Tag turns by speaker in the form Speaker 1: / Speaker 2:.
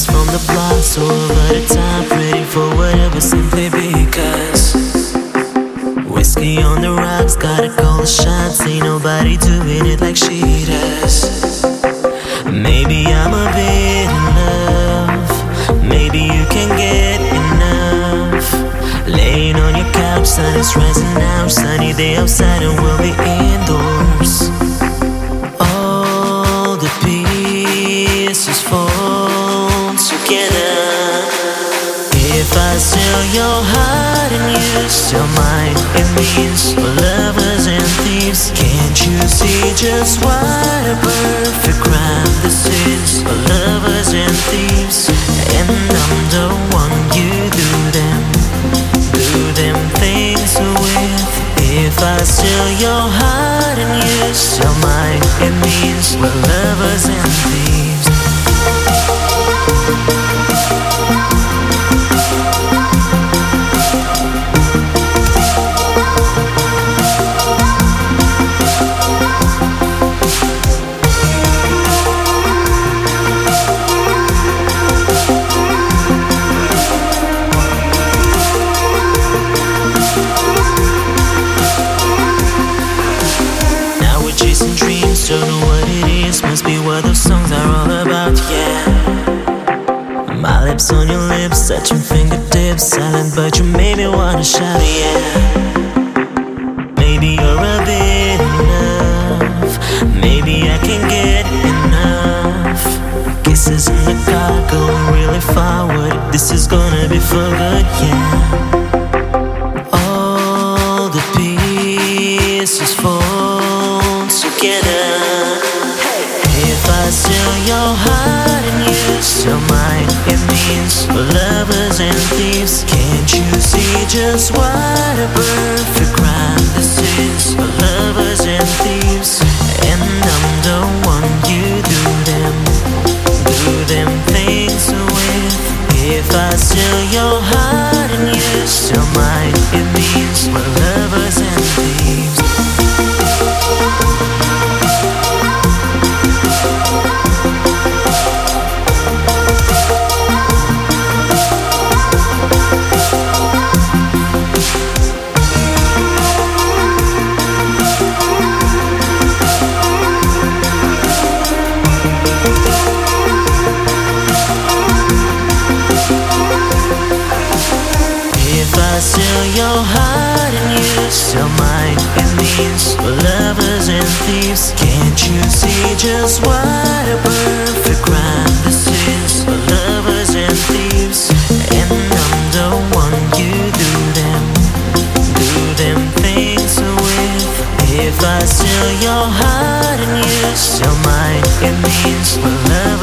Speaker 1: Boys from the block, so over the top, ready for whatever, simply because. Whiskey on the rocks, gotta call the shots. Ain't nobody doing it like she does. Maybe I'm a bit in love. Maybe you can get enough. Laying on your couch, sun is rising now. Sunny day outside, and we'll be indoors. All the pieces fall together. If I steal your heart and you steal mine, we're lovers and thieves. Can't you see just what a perfect crime this is? Lovers and thieves, and I'm the one you do them, do them things with. If I steal your heart and you steal mine, it means we're lovers and silent, but you made me wanna shout, yeah. Maybe you're a bit enough. Maybe I can get enough. Kisses in the car, going really forward. This is gonna be for good, yeah. All the pieces fall together. If I steal your heart steal mine, it means lovers and thieves. Can't you see just what a perfect crime this is? Lovers and thieves, and I'm the one you do them, do them things with. If I steal your heart and you steal mine, it means lovers and thieves. Steal your heart and you steal mine, means we're lovers and thieves. Can't you see just what a perfect crime this is? Lovers and thieves, and I'm the one you do them, do them things with. If I steal your heart and you steal mine, means we're lovers and